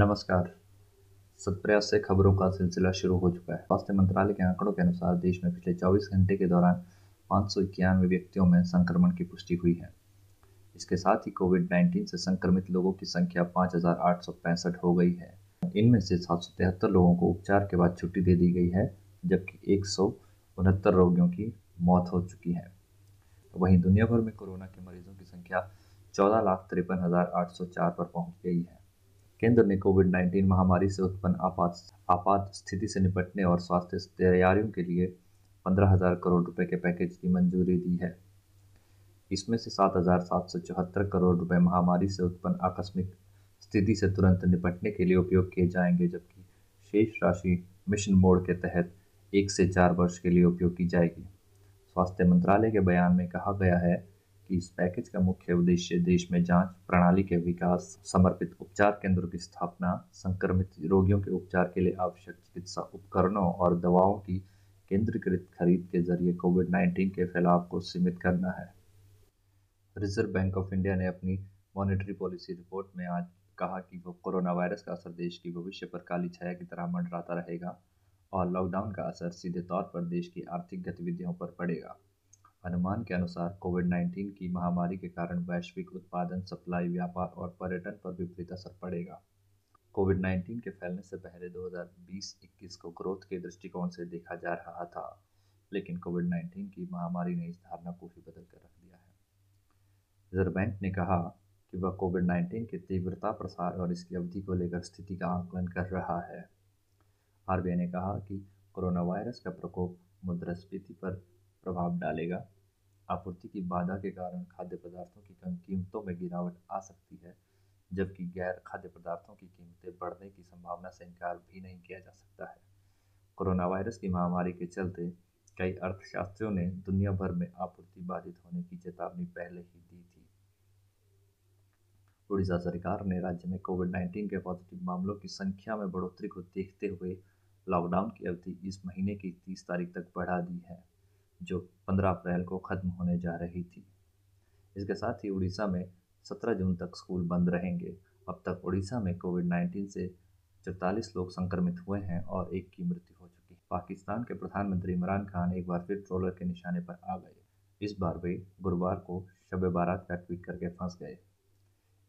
नमस्कार। सतप्रयास से खबरों का सिलसिला शुरू हो चुका है। स्वास्थ्य मंत्रालय के आंकड़ों के अनुसार देश में पिछले 24 घंटे के दौरान पाँच सौ इक्यानवे व्यक्तियों में संक्रमण की पुष्टि हुई है। इसके साथ ही कोविड 19 से संक्रमित लोगों की संख्या पाँच हज़ार आठ सौ पैंसठ हो गई है। इनमें से सात सौ तिहत्तर लोगों को उपचार के बाद छुट्टी दे दी गई है, जबकि एक सौ उनहत्तर रोगियों की मौत हो चुकी है। वहीं दुनिया भर में कोरोना के मरीजों की संख्या चौदह लाख तिरपन हज़ार आठ सौ चार पर पहुँच गई है। केंद्र ने कोविड 19 महामारी से उत्पन्न आपात आपात स्थिति से निपटने और स्वास्थ्य तैयारियों के लिए पंद्रह हज़ार करोड़ रुपए के पैकेज की मंजूरी दी है। इसमें से सात हज़ार सात सौ चौहत्तर करोड़ रुपए महामारी से उत्पन्न आकस्मिक स्थिति से तुरंत निपटने के लिए उपयोग किए जाएँगे, जबकि शेष राशि मिशन मोड के तहत एक से चार वर्ष के लिए उपयोग की जाएगी। स्वास्थ्य मंत्रालय के बयान में कहा गया है इस पैकेज का मुख्य उद्देश्य देश में जाँच प्रणाली के विकास, समर्पित उपचार केंद्रों की स्थापना, संक्रमित रोगियों के उपचार के लिए आवश्यक चिकित्सा उपकरणों और दवाओं की केंद्रीकृत खरीद के ज़रिए कोविड 19 के फैलाव को सीमित करना है। रिज़र्व बैंक ऑफ़ इंडिया ने अपनी मॉनेटरी पॉलिसी रिपोर्ट में आज कहा कि वो कोरोना वायरस का असर देश की भविष्य पर काली छाया की तरह मंडराता रहेगा और लॉकडाउन का असर सीधे तौर पर देश की आर्थिक गतिविधियों पर पड़ेगा। अनुमान के अनुसार कोविड 19 की महामारी के कारण वैश्विक उत्पादन, सप्लाई, व्यापार और पर्यटन पर विपरीत असर पड़ेगा। कोविड 19 के फैलने से पहले 2020-21 को ग्रोथ के दृष्टिकोण से देखा जा रहा था, लेकिन कोविड 19 की महामारी ने इस धारणा को ही बदल कर रख दिया है। रिज़र्व बैंक ने कहा कि वह कोविड 19 की तीव्रता प्रसार और इसकी अवधि को लेकर स्थिति का आकलन कर रहा है। आरबीआई ने कहा कि कोरोना वायरस का प्रकोप मुद्रास्फीति पर प्रभाव डालेगा। आपूर्ति की बाधा के कारण खाद्य पदार्थों की कीमतों में गिरावट आ सकती है, जबकि गैर खाद्य पदार्थों की कीमतें बढ़ने की संभावना से इनकार भी नहीं किया जा सकता है। कोरोना वायरस की महामारी के चलते कई अर्थशास्त्रियों ने दुनिया भर में आपूर्ति बाधित होने की चेतावनी पहले ही दी थी। उड़ीसा सरकार ने राज्य में कोविड 19 के पॉजिटिव मामलों की संख्या में बढ़ोतरी को देखते हुए लॉकडाउन की अवधि इस महीने की 30 तारीख तक बढ़ा दी है। जो 15 अप्रैल को ख़त्म होने जा रही थी। इसके साथ ही उड़ीसा में 17 जून तक स्कूल बंद रहेंगे। अब तक उड़ीसा में कोविड 19 से चौतालीस लोग संक्रमित हुए हैं और एक की मृत्यु हो चुकी है। पाकिस्तान के प्रधानमंत्री इमरान खान एक बार फिर ट्रोलर के निशाने पर आ गए। इस बार वे गुरुवार को शब बारात का ट्वीट करके फंस गए।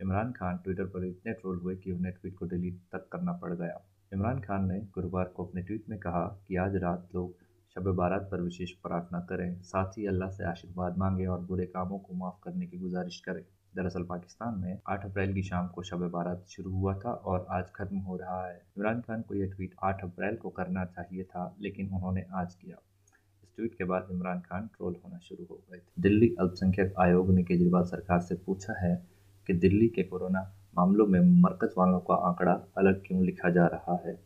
इमरान खान ट्विटर पर इतने ट्रोल हुए कि उन्हें ट्वीट को डिलीट तक करना पड़ गया। इमरान खान ने गुरुवार को अपने ट्वीट में कहा कि आज रात लोग शब बारात पर विशेष प्रार्थना करें। साथ ही अल्लाह से आशीर्वाद मांगें और बुरे कामों को माफ़ करने की गुजारिश करें। दरअसल पाकिस्तान में 8 अप्रैल की शाम को शब बारात शुरू हुआ था और आज खत्म हो रहा है। इमरान खान को यह ट्वीट 8 अप्रैल को करना चाहिए था, लेकिन उन्होंने आज किया। इस ट्वीट के बाद इमरान खान ट्रोल होना शुरू हो गए थे। दिल्ली अल्पसंख्यक आयोग ने केजरीवाल सरकार से पूछा है कि दिल्ली के कोरोना मामलों में मरकज वालों का आंकड़ा अलग क्यों लिखा जा रहा है?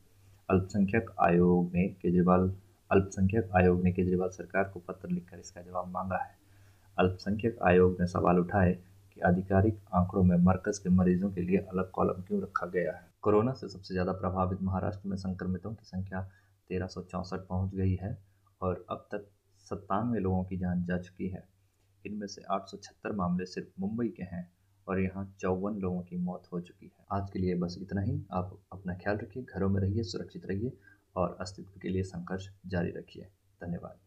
अल्पसंख्यक आयोग ने केजरीवाल अल्पसंख्यक आयोग ने केजरीवाल सरकार को पत्र लिखकर इसका जवाब मांगा है। अल्पसंख्यक आयोग ने सवाल उठाए कि आधिकारिक आंकड़ों में मरकज के मरीजों के लिए अलग कॉलम क्यों रखा गया है? कोरोना से सबसे ज़्यादा प्रभावित महाराष्ट्र में संक्रमितों की संख्या तेरह पहुँच गई है और अब तक सत्तानवे लोगों की जान जा चुकी है। इनमें से आठ मामले सिर्फ़ मुंबई के हैं और यहाँ चौवन लोगों की मौत हो चुकी है। आज के लिए बस इतना ही। आप अपना ख्याल रखिए, घरों में रहिए, सुरक्षित रहिए। और अस्तित्व के लिए संघर्ष जारी रखिए। धन्यवाद।